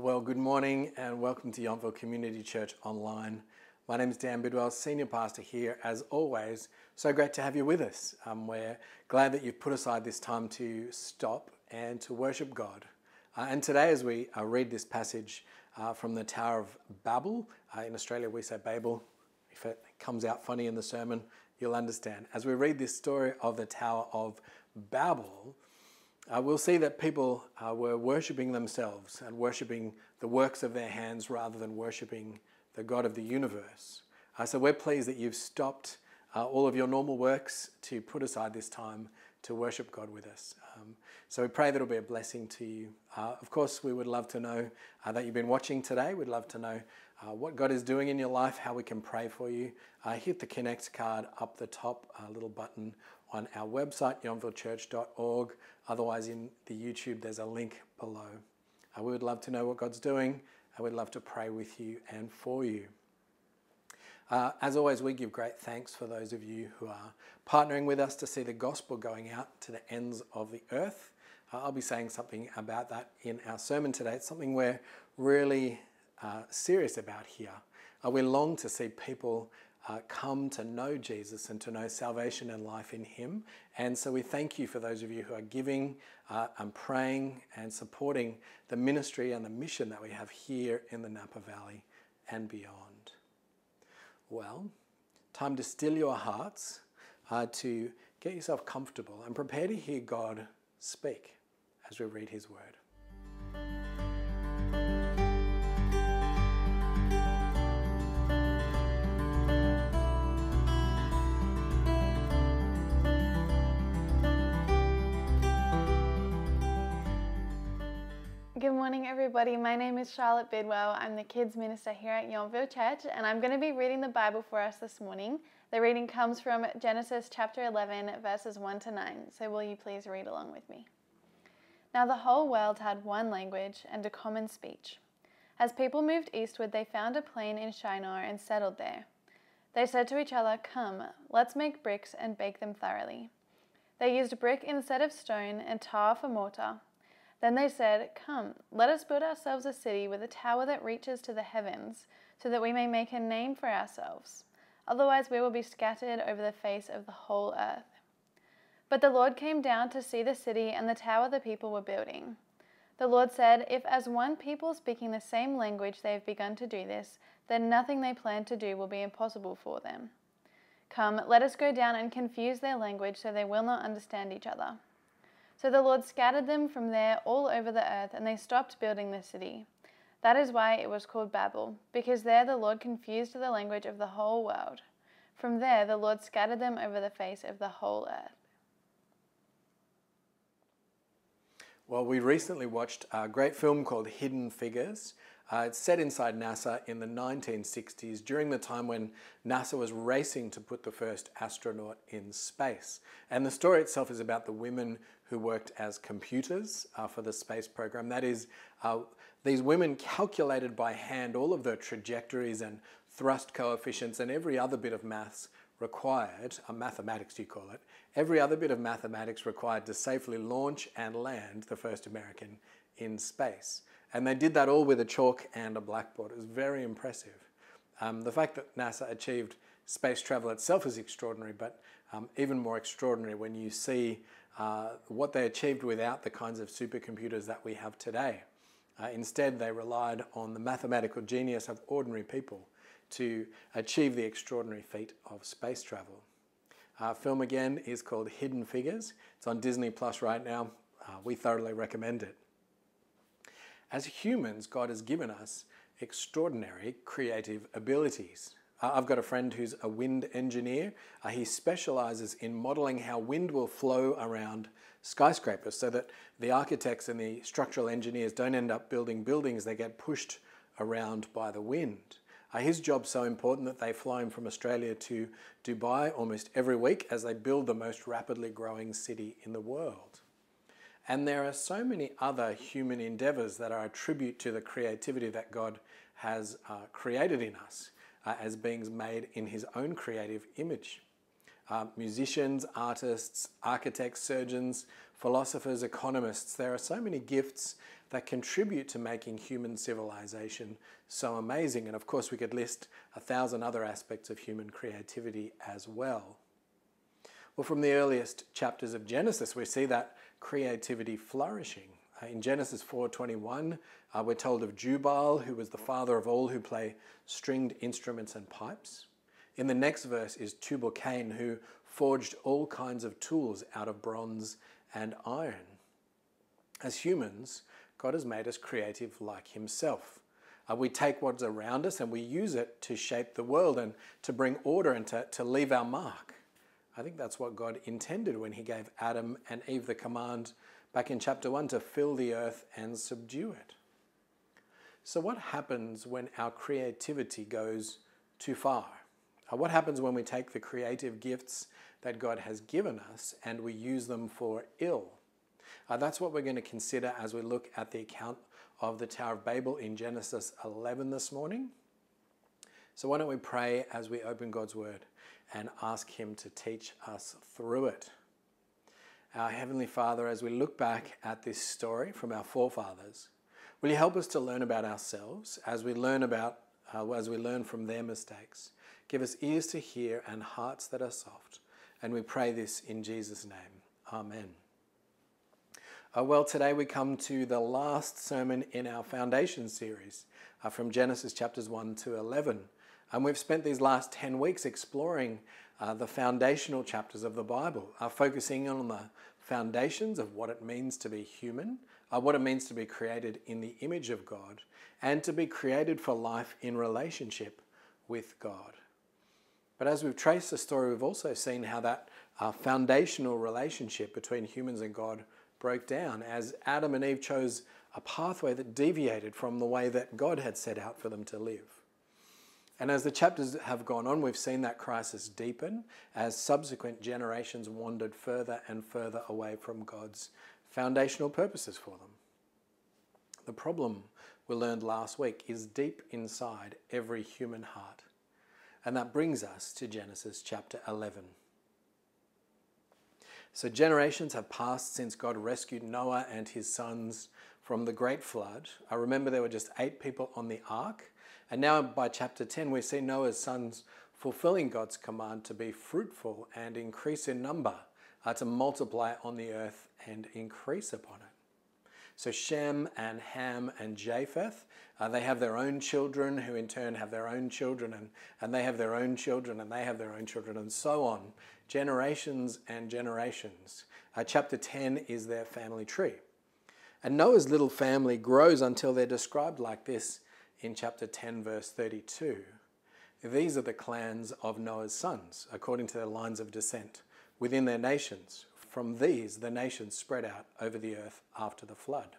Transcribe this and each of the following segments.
Well, good morning and welcome to Yountville Community Church Online. My name is Dan Bidwell, Senior Pastor here. As always, so great to have you with us. Um, we're glad that you've put aside this time to stop and to worship God. Uh, and today, as we uh, read this passage uh, from the Tower of Babel, uh, in Australia we say Babel. If it comes out funny in the sermon, you'll understand. As we read this story of the Tower of Babel, uh, we'll see that people uh, were worshipping themselves and worshipping the works of their hands rather than worshipping the God of the universe. Uh, so we're pleased that you've stopped uh, all of your normal works to put aside this time to worship God with us. Um, so we pray that it'll be a blessing to you. Uh, of course, we would love to know uh, that you've been watching today. We'd love to know what God is doing in your life, how we can pray for you. hit the Connect card up the top, little button on our website, yountvillechurch.org. Otherwise, in the YouTube, there's a link below. Uh, we would love to know what God's doing. I would love to pray with you and for you. Uh, as always, we give great thanks for those of you who are partnering with us to see the gospel going out to the ends of the earth. Uh, I'll be saying something about that in our sermon today. It's something we're really uh, serious about here. Uh, we long to see people uh, come to know Jesus and to know salvation and life in Him. And so we thank you for those of you who are giving uh, and praying and supporting the ministry and the mission that we have here in the Napa Valley and beyond. Well, time to still your hearts, uh, to get yourself comfortable and prepare to hear God speak as we read His Word. Good morning, everybody. My name is Charlotte Bidwell. I'm the kids minister here at Yountville Church, and I'm going to be reading the Bible for us this morning. The reading comes from Genesis chapter 11, verses 1 to 9. So, will you please read along with me? Now, the whole world had one language and a common speech. As people moved eastward, they found a plain in Shinar and settled there. They said to each other, Come, let's make bricks and bake them thoroughly. They used brick instead of stone and tar for mortar. Then they said, Come, let us build ourselves a city with a tower that reaches to the heavens, so that we may make a name for ourselves. Otherwise, we will be scattered over the face of the whole earth. But the Lord came down to see the city and the tower the people were building. The Lord said, If as one people speaking the same language they have begun to do this, then nothing they plan to do will be impossible for them. Come, let us go down and confuse their language so they will not understand each other. So the Lord scattered them from there all over the earth, and they stopped building the city. That is why it was called Babel, because there the Lord confused the language of the whole world. From there the Lord scattered them over the face of the whole earth. Well, we recently watched a great film called Hidden Figures. Uh, it's set inside NASA in the 1960s during the time when NASA was racing to put the first astronaut in space. And the story itself is about the women who worked as computers uh, for the space program. That is, uh, these women calculated by hand all of the trajectories and thrust coefficients and every other bit of maths required, uh, mathematics you call it, every other bit of mathematics required to safely launch and land the first American in space. And they did that all with a chalk and a blackboard. It was very impressive. Um, the fact that NASA achieved space travel itself is extraordinary, but um, even more extraordinary when you see uh, what they achieved without the kinds of supercomputers that we have today. Uh, instead, they relied on the mathematical genius of ordinary people to achieve the extraordinary feat of space travel. Our film again is called Hidden Figures. It's on Disney Plus right now. Uh, we thoroughly recommend it. As humans, God has given us extraordinary creative abilities. Uh, I've got a friend who's a wind engineer. Uh, he specializes in modeling how wind will flow around skyscrapers so that the architects and the structural engineers don't end up building buildings, they get pushed around by the wind. Uh, his job's so important that they fly him from Australia to Dubai almost every week as they build the most rapidly growing city in the world. And there are so many other human endeavors that are a tribute to the creativity that God has uh, created in us uh, as beings made in His own creative image. uh, musicians, artists, architects, surgeons, philosophers, economists. There are so many gifts that contribute to making human civilization so amazing. And of course, we could list a thousand other aspects of human creativity as well. Well, from the earliest chapters of Genesis, we see that creativity flourishing. Uh, in Genesis 4:21, uh, we're told of Jubal, who was the father of all who play stringed instruments and pipes. In the next verse is Tubal Cain, who forged all kinds of tools out of bronze and iron. As humans, God has made us creative like Himself. Uh, we take what's around us and we use it to shape the world and to bring order and to, to leave our mark. I think that's what God intended when He gave Adam and Eve the command back in chapter 1 to fill the earth and subdue it. So, what happens when our creativity goes too far? Uh, what happens when we take the creative gifts that God has given us and we use them for ill? Uh, that's what we're going to consider as we look at the account of the Tower of Babel in Genesis 11 this morning. So, why don't we pray as we open God's Word and ask Him to teach us through it? Our Heavenly Father, as we look back at this story from our forefathers, will you help us to learn about ourselves as we learn about uh, as we learn from their mistakes? Give us ears to hear and hearts that are soft. And we pray this in Jesus' name. Amen. Uh, well, today we come to the last sermon in our foundation series uh, from Genesis chapters 1 to 11. And we've spent these last 10 weeks exploring uh, the foundational chapters of the Bible, uh, focusing on the foundations of what it means to be human, uh, what it means to be created in the image of God, and to be created for life in relationship with God. But as we've traced the story, we've also seen how that uh, foundational relationship between humans and God broke down as Adam and Eve chose a pathway that deviated from the way that God had set out for them to live. And as the chapters have gone on, we've seen that crisis deepen as subsequent generations wandered further and further away from God's foundational purposes for them. The problem we learned last week is deep inside every human heart. And that brings us to Genesis chapter 11. So, generations have passed since God rescued Noah and his sons from the great flood. I remember there were just eight people on the ark. And now, by chapter 10, we see Noah's sons fulfilling God's command to be fruitful and increase in number, uh, to multiply on the earth and increase upon it. So Shem and Ham and Japheth, uh, they have their own children who in turn have their own children and, and they have their own children and they have their own children and so on. Generations and generations. Uh, chapter 10 is their family tree. And Noah's little family grows until they're described like this in chapter 10, verse 32. These are the clans of Noah's sons, according to their lines of descent, within their nations, from these, the nations spread out over the earth after the flood.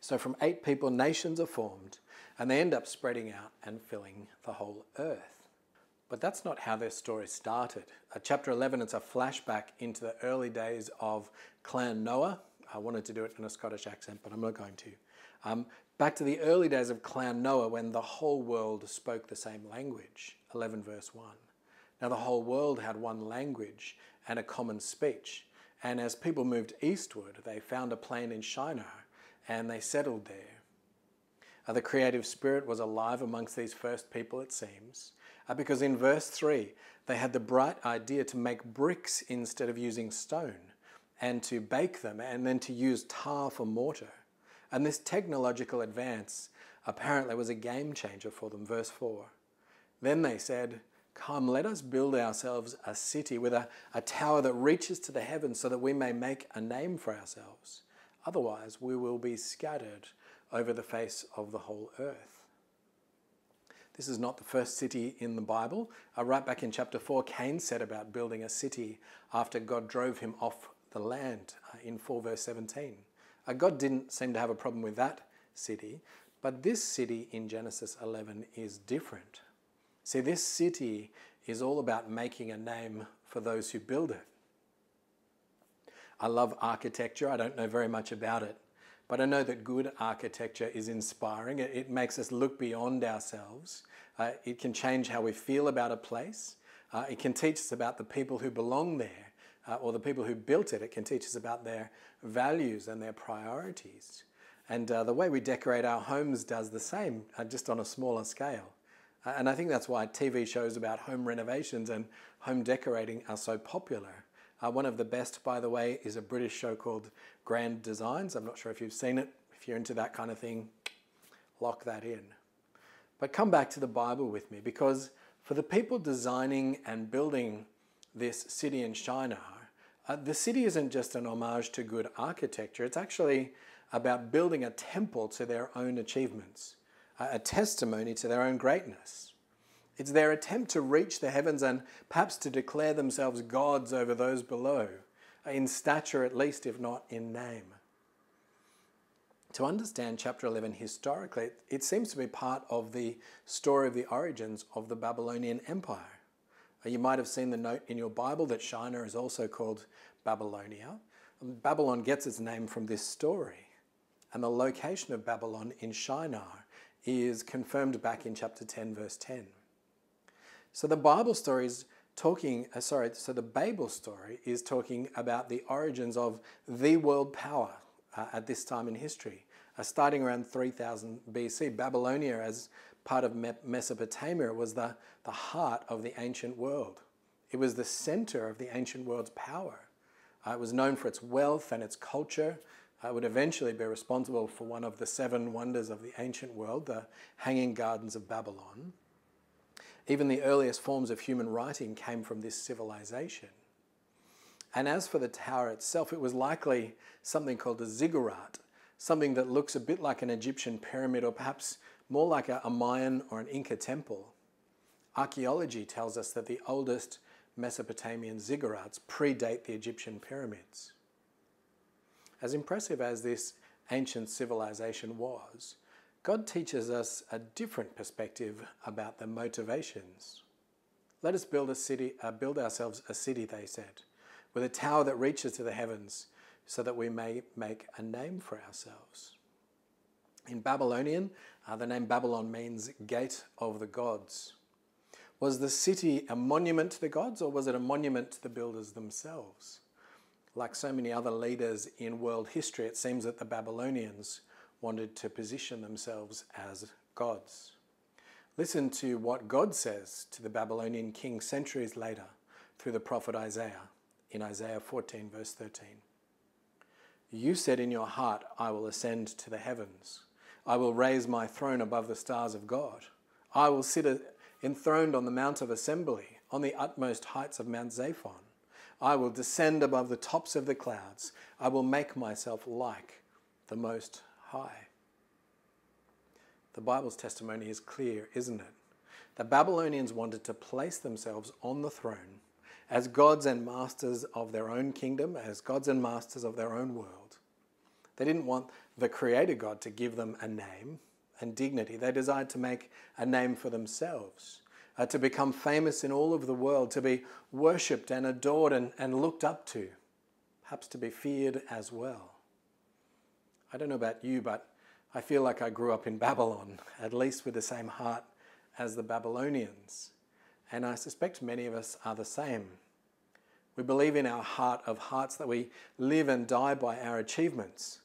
So, from eight people, nations are formed, and they end up spreading out and filling the whole earth. But that's not how their story started. Uh, chapter 11 is a flashback into the early days of Clan Noah. I wanted to do it in a Scottish accent, but I'm not going to. Um, back to the early days of Clan Noah when the whole world spoke the same language. 11 verse 1. Now, the whole world had one language and a common speech. And as people moved eastward, they found a plain in Shinar and they settled there. Uh, the creative spirit was alive amongst these first people, it seems, uh, because in verse 3, they had the bright idea to make bricks instead of using stone and to bake them and then to use tar for mortar. And this technological advance apparently was a game changer for them. Verse 4. Then they said, Come, let us build ourselves a city with a, a tower that reaches to the heavens so that we may make a name for ourselves. Otherwise, we will be scattered over the face of the whole earth. This is not the first city in the Bible. Uh, right back in chapter 4, Cain said about building a city after God drove him off the land uh, in 4 verse 17. Uh, God didn't seem to have a problem with that city, but this city in Genesis 11 is different. See, this city is all about making a name for those who build it. I love architecture. I don't know very much about it, but I know that good architecture is inspiring. It, makes us look beyond ourselves. Uh, it can change how we feel about a place. Uh, it can teach us about the people who belong there uh, or the people who built it. It can teach us about their values and their priorities. And uh, the way we decorate our homes does the same, uh, just on a smaller scale. Uh, and I think that's why TV shows about home renovations and home decorating are so popular. Uh, one of the best, by the way, is a British show called Grand Designs. I'm not sure if you've seen it. If you're into that kind of thing, lock that in. But come back to the Bible with me because for the people designing and building this city in Shinar, uh, the city isn't just an homage to good architecture, it's actually about building a temple to their own achievements, uh, a testimony to their own greatness. It's their attempt to reach the heavens and perhaps to declare themselves gods over those below, uh, in stature at least, if not in name. To understand chapter 11 historically, it seems to be part of the story of the origins of the Babylonian Empire. Uh, you might have seen the note in your Bible that Shinar is also called Babylonia. Babylon gets its name from this story. And the location of Babylon in Shinar is confirmed back in chapter 10, verse 10. So the Bible story is talking, uh, sorry, so the Babel story is talking about the origins of the world power uh, at this time in history. Uh, starting around 3000 BC, Babylonia, as part of Mesopotamia, was the, the heart of the ancient world. It was the center of the ancient world's power. Uh, it was known for its wealth and its culture. Uh, it would eventually be responsible for one of the seven wonders of the ancient world, the Hanging Gardens of Babylon. Even the earliest forms of human writing came from this civilization. And as for the tower itself, it was likely something called a ziggurat, something that looks a bit like an Egyptian pyramid or perhaps more like a, a Mayan or an Inca temple. Archaeology tells us that the oldest Mesopotamian ziggurats predate the Egyptian pyramids. As impressive as this ancient civilization was, God teaches us a different perspective about the motivations. Let us build a city, uh, build ourselves a city, they said, with a tower that reaches to the heavens, so that we may make a name for ourselves. In Babylonian, uh, the name Babylon means gate of the gods. Was the city a monument to the gods or was it a monument to the builders themselves? Like so many other leaders in world history, it seems that the Babylonians wanted to position themselves as gods. Listen to what God says to the Babylonian king centuries later through the prophet Isaiah in Isaiah 14, verse 13. You said in your heart, I will ascend to the heavens. I will raise my throne above the stars of God. I will sit enthroned on the Mount of Assembly, on the utmost heights of Mount Zaphon. I will descend above the tops of the clouds. I will make myself like the Most High. The Bible's testimony is clear, isn't it? The Babylonians wanted to place themselves on the throne as gods and masters of their own kingdom, as gods and masters of their own world. They didn't want the Creator God to give them a name, and dignity. They desired to make a name for themselves, uh, to become famous in all of the world, to be worshipped and adored and, and looked up to, perhaps to be feared as well. I don't know about you, but I feel like I grew up in Babylon, at least with the same heart as the Babylonians. And I suspect many of us are the same. We believe in our heart of hearts that we live and die by our achievements,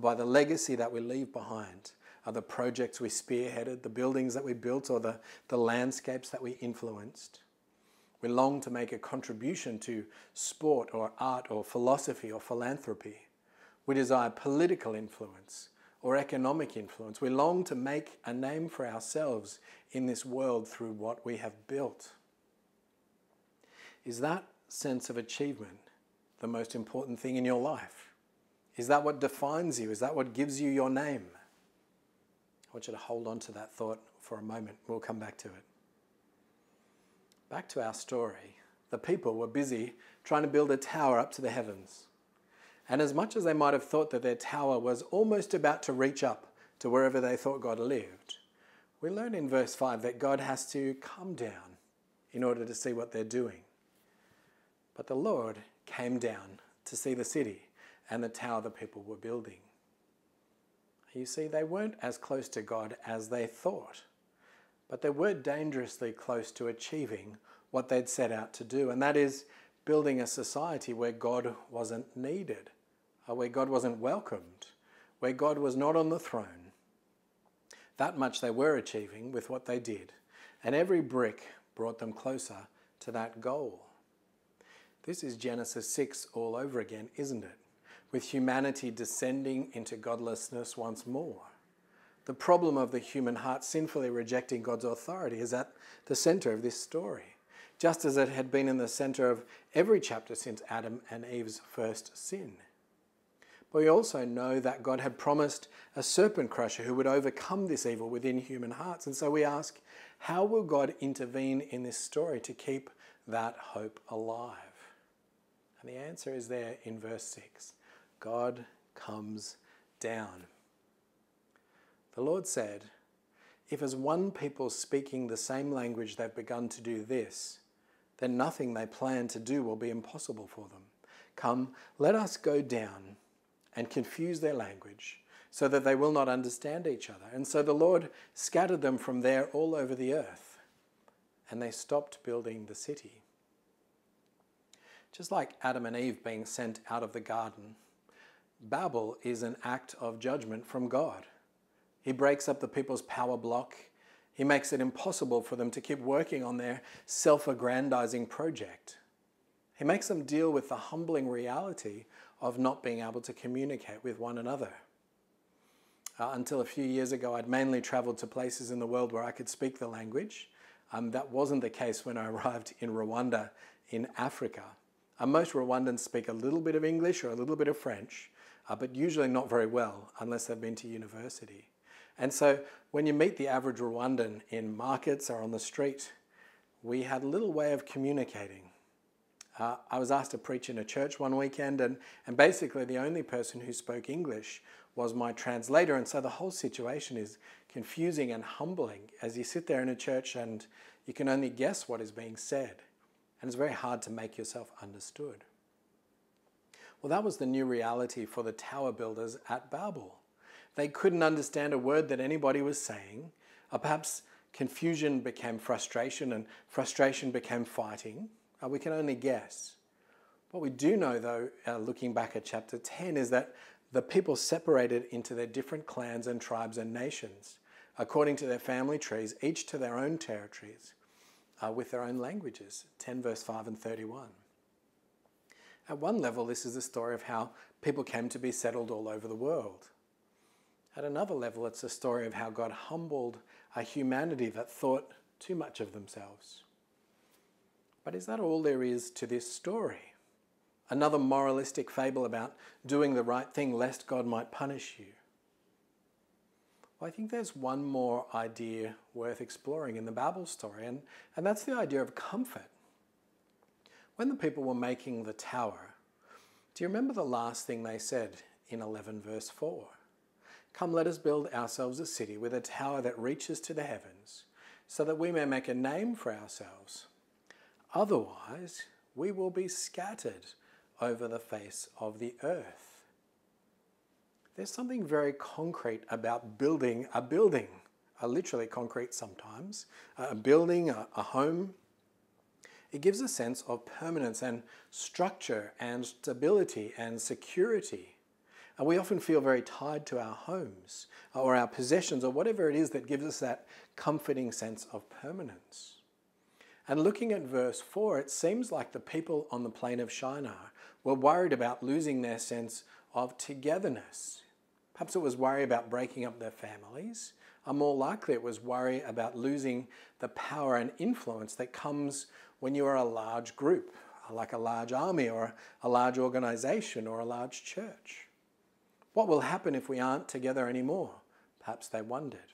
by the legacy that we leave behind, are the projects we spearheaded, the buildings that we built, or the, the landscapes that we influenced. We long to make a contribution to sport or art or philosophy or philanthropy. We desire political influence or economic influence. We long to make a name for ourselves in this world through what we have built. Is that sense of achievement the most important thing in your life? Is that what defines you? Is that what gives you your name? I want you to hold on to that thought for a moment. We'll come back to it. Back to our story. The people were busy trying to build a tower up to the heavens. And as much as they might have thought that their tower was almost about to reach up to wherever they thought God lived, we learn in verse 5 that God has to come down in order to see what they're doing. But the Lord came down to see the city and the tower the people were building. You see, they weren't as close to God as they thought, but they were dangerously close to achieving what they'd set out to do, and that is building a society where God wasn't needed, uh, where God wasn't welcomed, where God was not on the throne. That much they were achieving with what they did, and every brick brought them closer to that goal. This is Genesis 6 all over again, isn't it? With humanity descending into godlessness once more. The problem of the human heart sinfully rejecting God's authority is at the center of this story, just as it had been in the center of every chapter since Adam and Eve's first sin. But we also know that God had promised a serpent crusher who would overcome this evil within human hearts. And so we ask, how will God intervene in this story to keep that hope alive? And the answer is there in verse 6 God comes down. The Lord said, If as one people speaking the same language they've begun to do this, then nothing they plan to do will be impossible for them. Come, let us go down and confuse their language so that they will not understand each other. And so the Lord scattered them from there all over the earth, and they stopped building the city. Just like Adam and Eve being sent out of the garden, Babel is an act of judgment from God. He breaks up the people's power block. He makes it impossible for them to keep working on their self aggrandizing project. He makes them deal with the humbling reality of not being able to communicate with one another. Uh, until a few years ago, I'd mainly traveled to places in the world where I could speak the language. Um, that wasn't the case when I arrived in Rwanda in Africa. Uh, most Rwandans speak a little bit of English or a little bit of French, uh, but usually not very well unless they've been to university. And so when you meet the average Rwandan in markets or on the street, we had a little way of communicating. Uh, I was asked to preach in a church one weekend, and, and basically the only person who spoke English was my translator. And so the whole situation is confusing and humbling as you sit there in a church and you can only guess what is being said. And it's very hard to make yourself understood. Well, that was the new reality for the tower builders at Babel. They couldn't understand a word that anybody was saying. Or perhaps confusion became frustration and frustration became fighting. Uh, we can only guess. What we do know, though, uh, looking back at chapter 10, is that the people separated into their different clans and tribes and nations, according to their family trees, each to their own territories, uh, with their own languages. 10 verse 5 and 31. At one level, this is the story of how people came to be settled all over the world. At another level, it's a story of how God humbled a humanity that thought too much of themselves. But is that all there is to this story? Another moralistic fable about doing the right thing lest God might punish you? Well, I think there's one more idea worth exploring in the Babel story, and, and that's the idea of comfort. When the people were making the tower, do you remember the last thing they said in 11 verse 4? Come, let us build ourselves a city with a tower that reaches to the heavens, so that we may make a name for ourselves. Otherwise, we will be scattered over the face of the earth. There's something very concrete about building a building, a literally concrete sometimes, a building, a, a home. It gives a sense of permanence and structure and stability and security. And we often feel very tied to our homes or our possessions or whatever it is that gives us that comforting sense of permanence. And looking at verse 4, it seems like the people on the plain of Shinar were worried about losing their sense of togetherness. Perhaps it was worry about breaking up their families, or more likely it was worry about losing the power and influence that comes when you are a large group, like a large army or a large organization or a large church. What will happen if we aren't together anymore? Perhaps they wondered.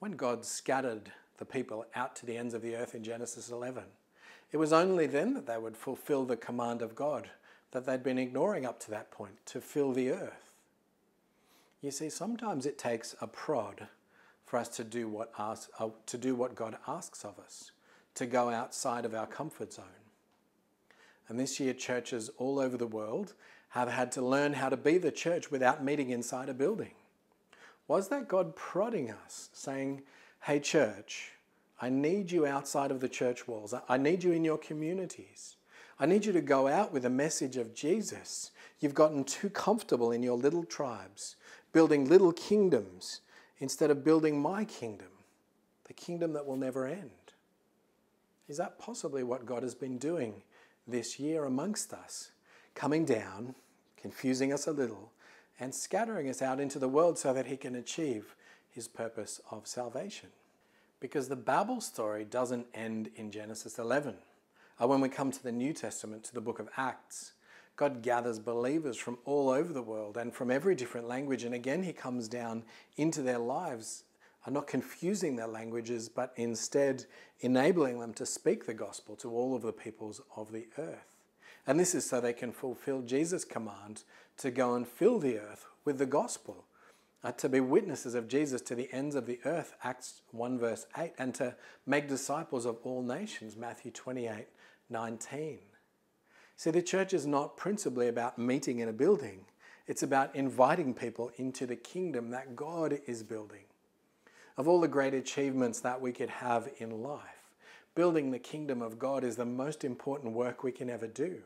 When God scattered the people out to the ends of the earth in Genesis 11, it was only then that they would fulfill the command of God that they'd been ignoring up to that point to fill the earth. You see, sometimes it takes a prod for us to do what, ask, uh, to do what God asks of us, to go outside of our comfort zone. And this year, churches all over the world have had to learn how to be the church without meeting inside a building? Was that God prodding us, saying, Hey, church, I need you outside of the church walls. I need you in your communities. I need you to go out with a message of Jesus. You've gotten too comfortable in your little tribes, building little kingdoms instead of building my kingdom, the kingdom that will never end. Is that possibly what God has been doing this year amongst us? Coming down, confusing us a little, and scattering us out into the world so that He can achieve His purpose of salvation. Because the Babel story doesn't end in Genesis 11. Uh, when we come to the New Testament, to the book of Acts, God gathers believers from all over the world and from every different language. And again, He comes down into their lives, uh, not confusing their languages, but instead enabling them to speak the gospel to all of the peoples of the earth. And this is so they can fulfill Jesus' command to go and fill the earth with the gospel uh, to be witnesses of Jesus to the ends of the earth, Acts 1 verse 8, and to make disciples of all nations, Matthew 28 19. See, the church is not principally about meeting in a building, it's about inviting people into the kingdom that God is building. Of all the great achievements that we could have in life, building the kingdom of God is the most important work we can ever do.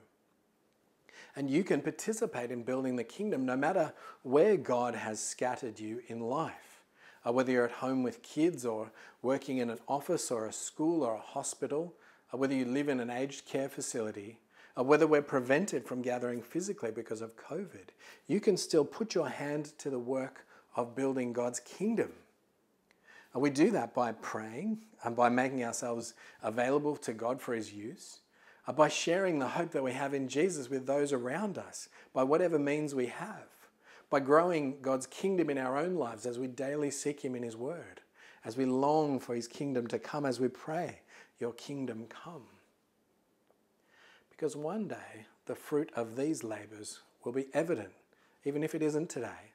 And you can participate in building the kingdom no matter where God has scattered you in life. Uh, whether you're at home with kids or working in an office or a school or a hospital, uh, whether you live in an aged care facility, uh, whether we're prevented from gathering physically because of COVID, you can still put your hand to the work of building God's kingdom. And we do that by praying and by making ourselves available to God for His use by sharing the hope that we have in Jesus with those around us, by whatever means we have, by growing God's kingdom in our own lives as we daily seek Him in His Word, as we long for His kingdom to come, as we pray, Your kingdom come. Because one day the fruit of these labours will be evident, even if it isn't today.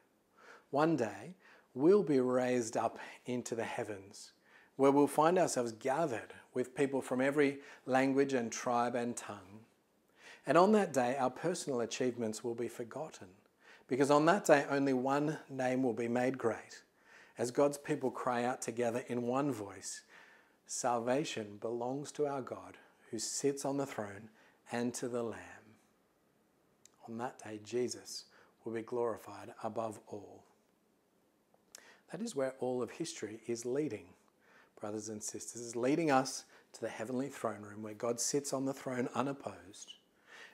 One day we'll be raised up into the heavens where we'll find ourselves gathered with people from every language and tribe and tongue. And on that day, our personal achievements will be forgotten, because on that day, only one name will be made great. As God's people cry out together in one voice, Salvation belongs to our God who sits on the throne and to the Lamb. On that day, Jesus will be glorified above all. That is where all of history is leading brothers and sisters, is leading us to the heavenly throne room where God sits on the throne unopposed.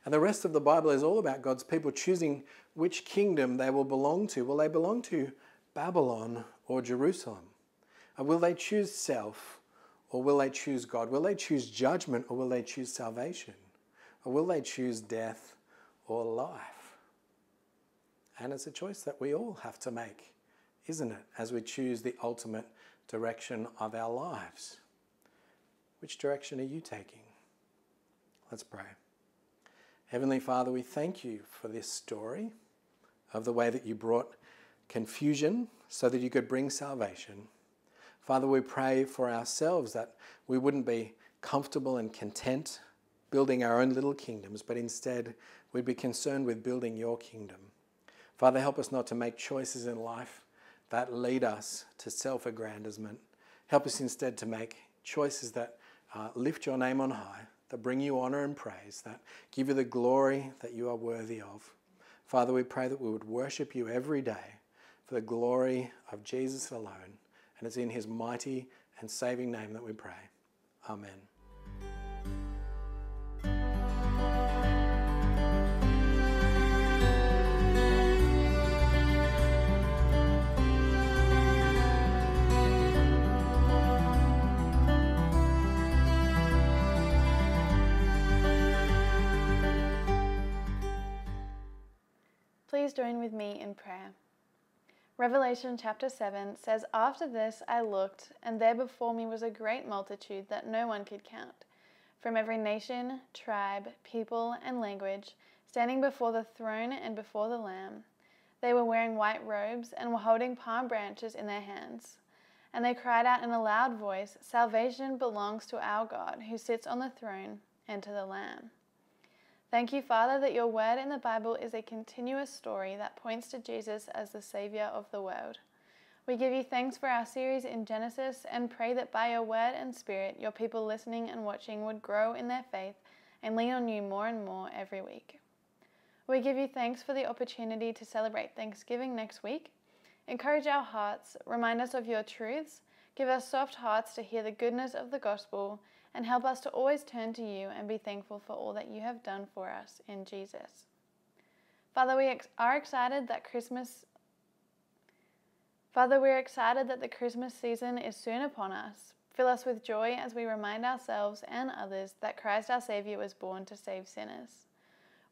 And the rest of the Bible is all about God's people choosing which kingdom they will belong to. Will they belong to Babylon or Jerusalem? Or will they choose self or will they choose God? Will they choose judgment or will they choose salvation? Or will they choose death or life? And it's a choice that we all have to make, isn't it, as we choose the ultimate direction of our lives. Which direction are you taking? Let's pray. Heavenly Father, we thank you for this story of the way that you brought confusion so that you could bring salvation. Father, we pray for ourselves that we wouldn't be comfortable and content building our own little kingdoms, but instead we'd be concerned with building your kingdom. Father, help us not to make choices in life that lead us to self aggrandizement. Help us instead to make choices that uh, lift your name on high, that bring you honor and praise, that give you the glory that you are worthy of. Father, we pray that we would worship you every day for the glory of Jesus alone. And it's in his mighty and saving name that we pray. Amen. Please join with me in prayer. Revelation chapter 7 says, After this I looked, and there before me was a great multitude that no one could count, from every nation, tribe, people, and language, standing before the throne and before the Lamb. They were wearing white robes and were holding palm branches in their hands. And they cried out in a loud voice, Salvation belongs to our God, who sits on the throne, and to the Lamb. Thank you, Father, that your word in the Bible is a continuous story that points to Jesus as the Savior of the world. We give you thanks for our series in Genesis and pray that by your word and spirit, your people listening and watching would grow in their faith and lean on you more and more every week. We give you thanks for the opportunity to celebrate Thanksgiving next week. Encourage our hearts, remind us of your truths, give us soft hearts to hear the goodness of the gospel, and help us to always turn to you and be thankful for all that you have done for us in Jesus. Father, we are excited that Christmas Father, we're excited that the Christmas season is soon upon us. Fill us with joy as we remind ourselves and others that Christ our Saviour was born to save sinners.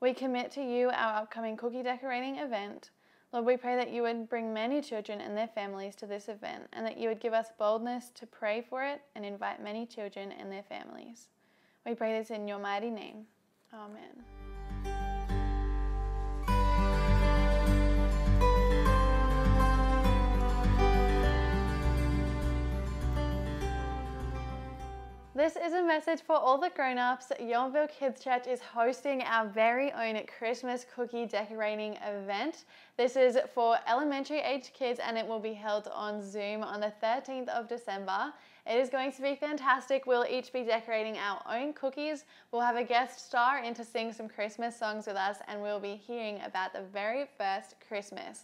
We commit to you our upcoming cookie decorating event. Lord, we pray that you would bring many children and their families to this event and that you would give us boldness to pray for it and invite many children and their families. We pray this in your mighty name. Amen. This is a message for all the grown-ups. Yountville Kids Church is hosting our very own Christmas cookie decorating event. This is for elementary age kids and it will be held on Zoom on the 13th of December. It is going to be fantastic. We'll each be decorating our own cookies. We'll have a guest star in to sing some Christmas songs with us and we'll be hearing about the very first Christmas.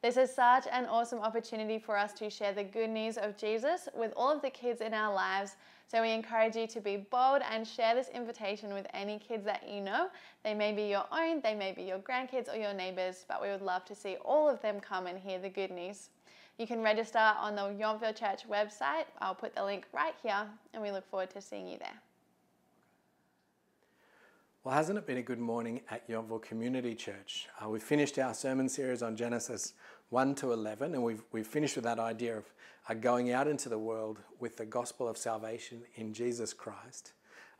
This is such an awesome opportunity for us to share the good news of Jesus with all of the kids in our lives so we encourage you to be bold and share this invitation with any kids that you know. They may be your own, they may be your grandkids or your neighbours, but we would love to see all of them come and hear the good news. You can register on the Yountville Church website. I'll put the link right here, and we look forward to seeing you there. Well, hasn't it been a good morning at Yountville Community Church? Uh, we've finished our sermon series on Genesis 1 to 11, and we've, we've finished with that idea of uh, going out into the world with the gospel of salvation in Jesus Christ.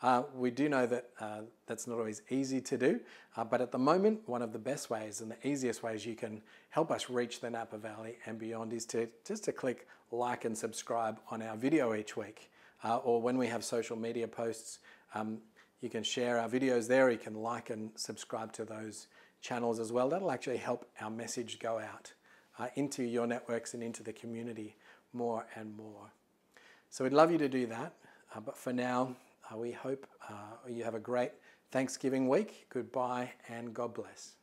Uh, we do know that uh, that's not always easy to do, uh, but at the moment, one of the best ways and the easiest ways you can help us reach the Napa Valley and beyond is to just to click like and subscribe on our video each week, uh, or when we have social media posts. Um, you can share our videos there. You can like and subscribe to those channels as well. That'll actually help our message go out uh, into your networks and into the community more and more. So we'd love you to do that. Uh, but for now, uh, we hope uh, you have a great Thanksgiving week. Goodbye and God bless.